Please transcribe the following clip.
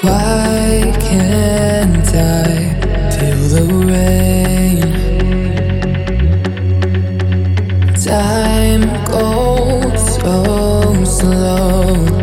Why can't I feel the rain? Time goes so slow.